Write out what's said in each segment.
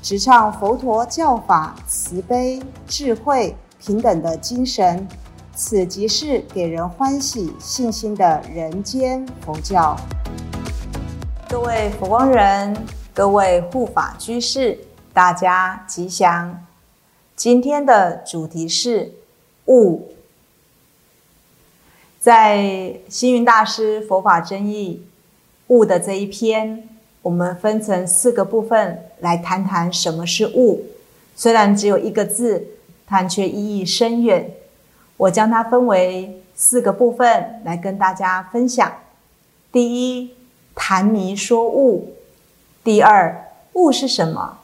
直唱佛陀教法慈悲、智慧、平等的精神。此即是给人欢喜、信心的人间佛教。各位佛光人，各位护法居士，大家吉祥。今天的主题是悟。在星云大师佛法真义悟的这一篇，我们分成四个部分来谈谈什么是物。虽然只有一个字，但却意义深远。我将它分为四个部分来跟大家分享：第一，谈迷说悟；第二，悟是什么；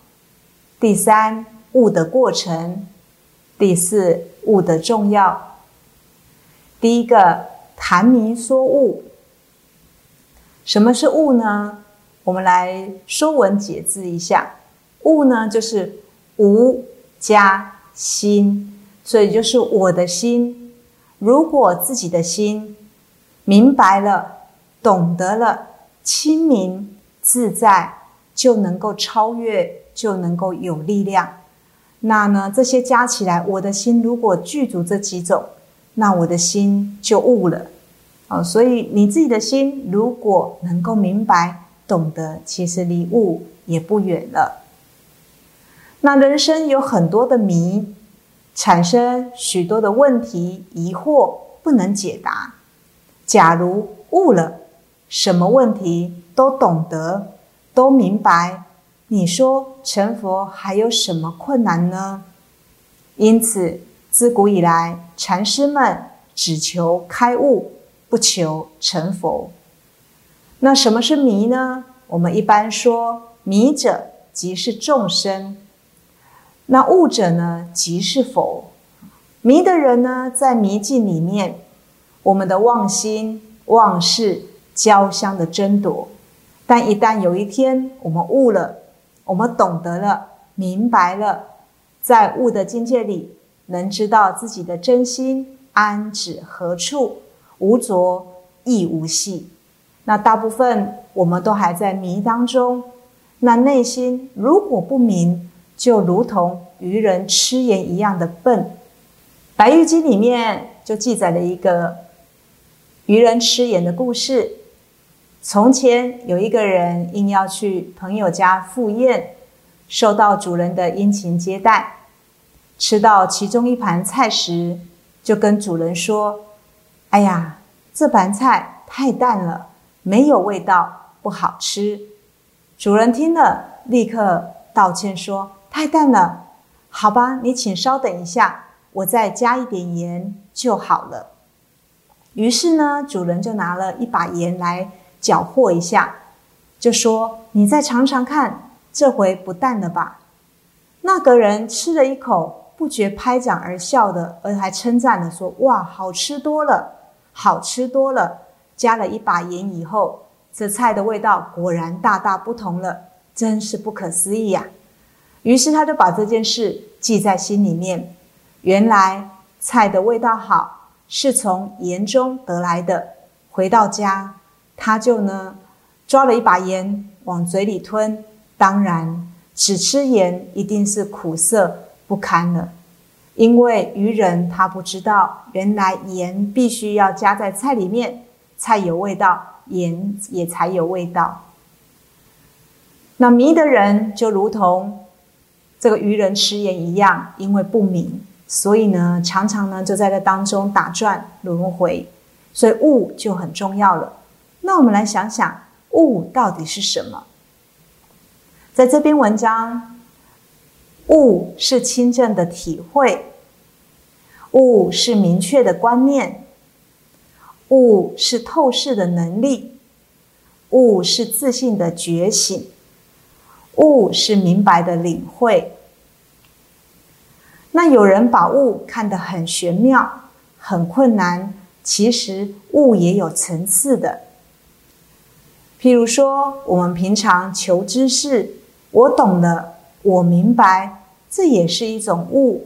第三，悟的过程；第四，悟的重要。第一个，谈迷说悟。什么是悟呢？我们来说文解字一下，悟呢就是无加心。所以就是我的心，如果自己的心明白了、懂得了、清明自在，就能够超越，就能够有力量。那呢，这些加起来，我的心如果具足这几种，那我的心就悟了。啊，所以你自己的心如果能够明白、懂得，其实离悟也不远了。那人生有很多的迷。产生许多的问题、疑惑不能解答。假如悟了，什么问题都懂得、都明白，你说成佛还有什么困难呢？因此，自古以来，禅师们只求开悟，不求成佛。那什么是迷呢？我们一般说，迷者即是众生。那悟者呢，即是佛。迷的人呢，在迷境里面，我们的妄心、妄事交相的争夺。但一旦有一天我们悟了，我们懂得了、明白了，在悟的境界里，能知道自己的真心安止何处，无着亦无系。那大部分我们都还在迷当中，那内心如果不明。就如同愚人吃盐一样的笨，《白玉经》里面就记载了一个愚人吃盐的故事。从前有一个人硬要去朋友家赴宴，受到主人的殷勤接待，吃到其中一盘菜时，就跟主人说：“哎呀，这盘菜太淡了，没有味道，不好吃。”主人听了，立刻道歉说。太淡了，好吧，你请稍等一下，我再加一点盐就好了。于是呢，主人就拿了一把盐来搅和一下，就说：“你再尝尝看，这回不淡了吧？”那个人吃了一口，不觉拍掌而笑的，而还称赞的说：“哇，好吃多了，好吃多了！加了一把盐以后，这菜的味道果然大大不同了，真是不可思议呀！”于是他就把这件事记在心里面。原来菜的味道好是从盐中得来的。回到家，他就呢抓了一把盐往嘴里吞。当然，只吃盐一定是苦涩不堪了。因为愚人他不知道，原来盐必须要加在菜里面，菜有味道，盐也才有味道。那迷的人就如同。这个愚人吃盐一样，因为不明，所以呢，常常呢就在这当中打转轮回，所以悟就很重要了。那我们来想想，悟到底是什么？在这篇文章，悟是清正的体会，悟是明确的观念，悟是透视的能力，悟是自信的觉醒。悟是明白的领会，那有人把悟看得很玄妙、很困难，其实悟也有层次的。譬如说，我们平常求知识，我懂了，我明白，这也是一种悟。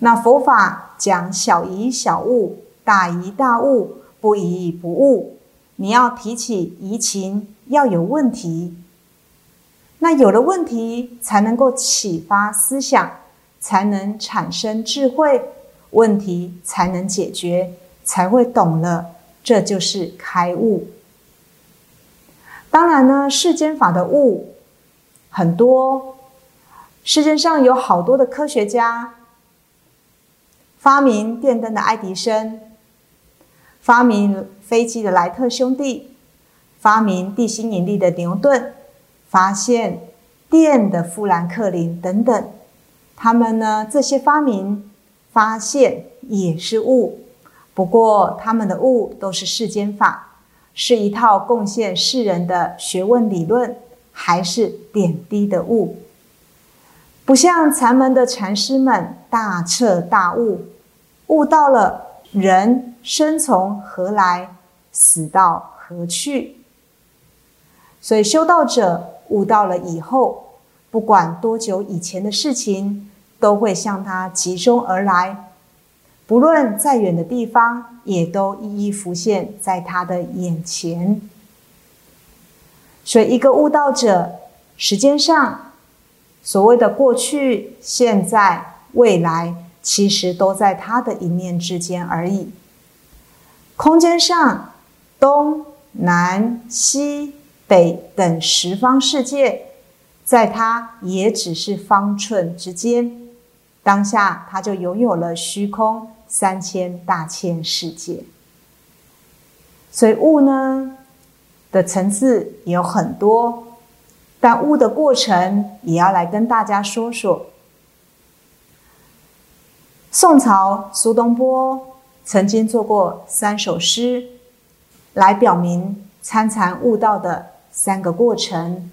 那佛法讲小疑小悟，大疑大悟，不疑不悟。你要提起疑情，要有问题。那有了问题，才能够启发思想，才能产生智慧，问题才能解决，才会懂了。这就是开悟。当然呢，世间法的悟很多，世界上有好多的科学家。发明电灯的爱迪生，发明飞机的莱特兄弟，发明地心引力的牛顿，发现电的富兰克林等等，他们呢这些发明发现也是物，不过他们的物都是世间法，是一套贡献世人的学问理论，还是点滴的物。不像禅门的禅师们大彻大悟，悟到了人生从何来，死到何去。所以修道者悟到了以后，不管多久以前的事情，都会向他集中而来，不论再远的地方，也都一一浮现在他的眼前。所以，一个悟道者，时间上。所谓的过去、现在、未来，其实都在他的一念之间而已。空间上，东南西北等十方世界，在他也只是方寸之间。当下，他就拥有了虚空三千大千世界。所以，物呢的层次有很多。但悟的过程也要来跟大家说说。宋朝苏东坡曾经做过三首诗，来表明参禅悟道的三个过程。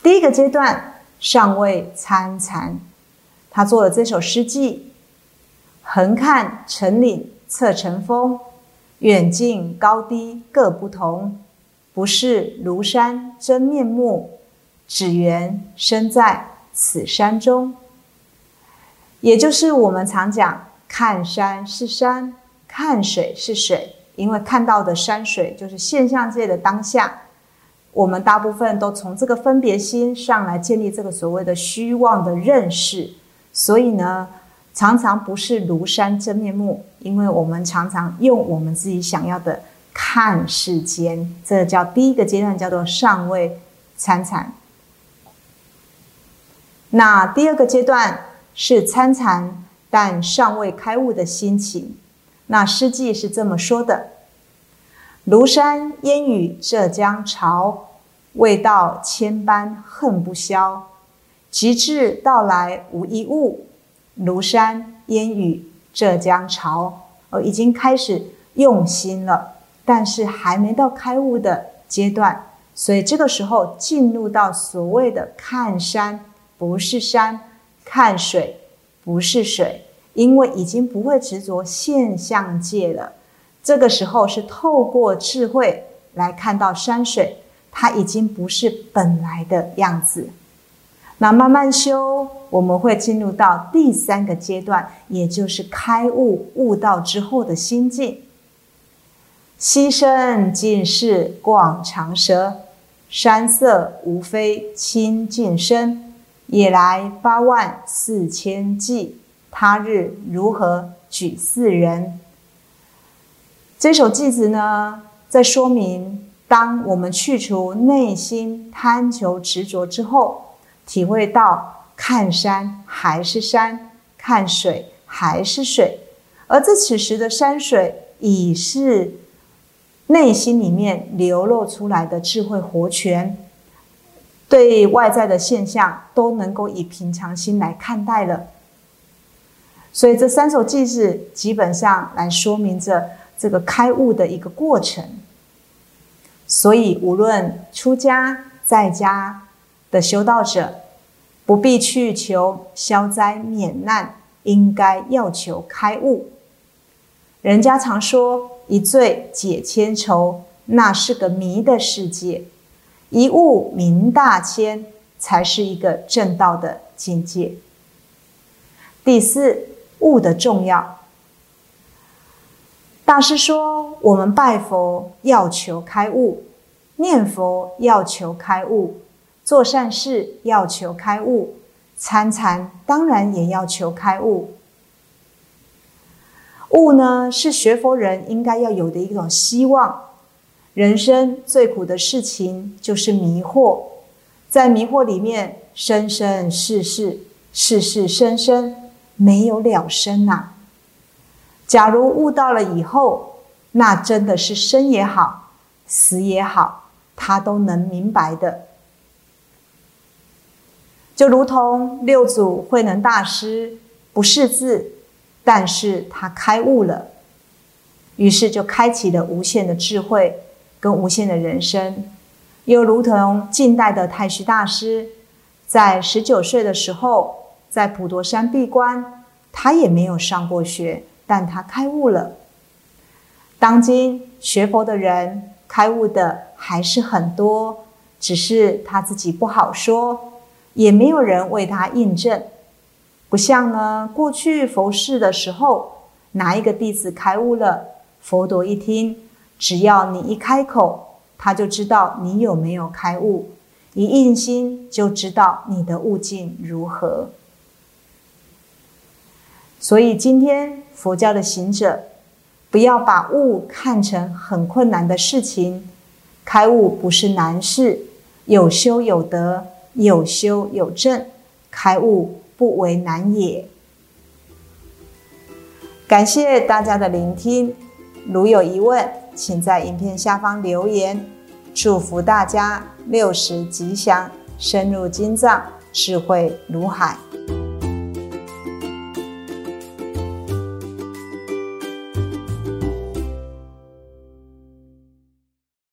第一个阶段尚未参禅，他做了这首诗记：横看成岭侧成峰，远近高低各不同。不是庐山真面目，只缘身在此山中。也就是我们常讲，看山是山，看水是水，因为看到的山水就是现象界的当下。我们大部分都从这个分别心上来建立这个所谓的虚妄的认识，所以呢，常常不是庐山真面目，因为我们常常用我们自己想要的。看世间，这叫第一个阶段，叫做尚未参禅。那第二个阶段是参禅但尚未开悟的心情。那诗记是这么说的：“庐山烟雨浙江潮，未到千般恨不消。及至到来无一物，庐山烟雨浙江潮。”哦，已经开始用心了。但是还没到开悟的阶段，所以这个时候进入到所谓的看山不是山，看水不是水，因为已经不会执着现象界了。这个时候是透过智慧来看到山水，它已经不是本来的样子。那慢慢修，我们会进入到第三个阶段，也就是开悟悟道之后的心境。溪深尽是广长舌，山色无非清净身。也来八万四千计，他日如何举四人？这首偈子呢，在说明：当我们去除内心贪求执着之后，体会到看山还是山，看水还是水，而这此时的山水已是。内心里面流露出来的智慧活泉，对外在的现象都能够以平常心来看待了。所以这三首偈子基本上来说明着这个开悟的一个过程。所以无论出家在家的修道者，不必去求消灾免难，应该要求开悟。人家常说“一醉解千愁”，那是个迷的世界；一悟明大千，才是一个正道的境界。第四，悟的重要。大师说：“我们拜佛要求开悟，念佛要求开悟，做善事要求开悟，参禅当然也要求开悟。悟呢，是学佛人应该要有的一种希望。人生最苦的事情就是迷惑，在迷惑里面，生生世世，世世生生，没有了生呐。”假如悟到了以后，那真的是生也好，死也好，他都能明白的。就如同六祖慧能大师不识字，但是他开悟了，于是就开启了无限的智慧跟无限的人生。又如同近代的太虚大师，在十九岁的时候，在普陀山闭关，他也没有上过学。但他开悟了。当今学佛的人开悟的还是很多，只是他自己不好说，也没有人为他印证。不像呢，过去佛事的时候，哪一个弟子开悟了，佛陀一听，只要你一开口，他就知道你有没有开悟，一印心就知道你的悟境如何。所以今天佛教的行者，不要把悟看成很困难的事情。开悟不是难事，有修有得，有修有证，开悟不为难也。感谢大家的聆听，如有疑问，请在影片下方留言。祝福大家六十吉祥，深入经藏，智慧如海。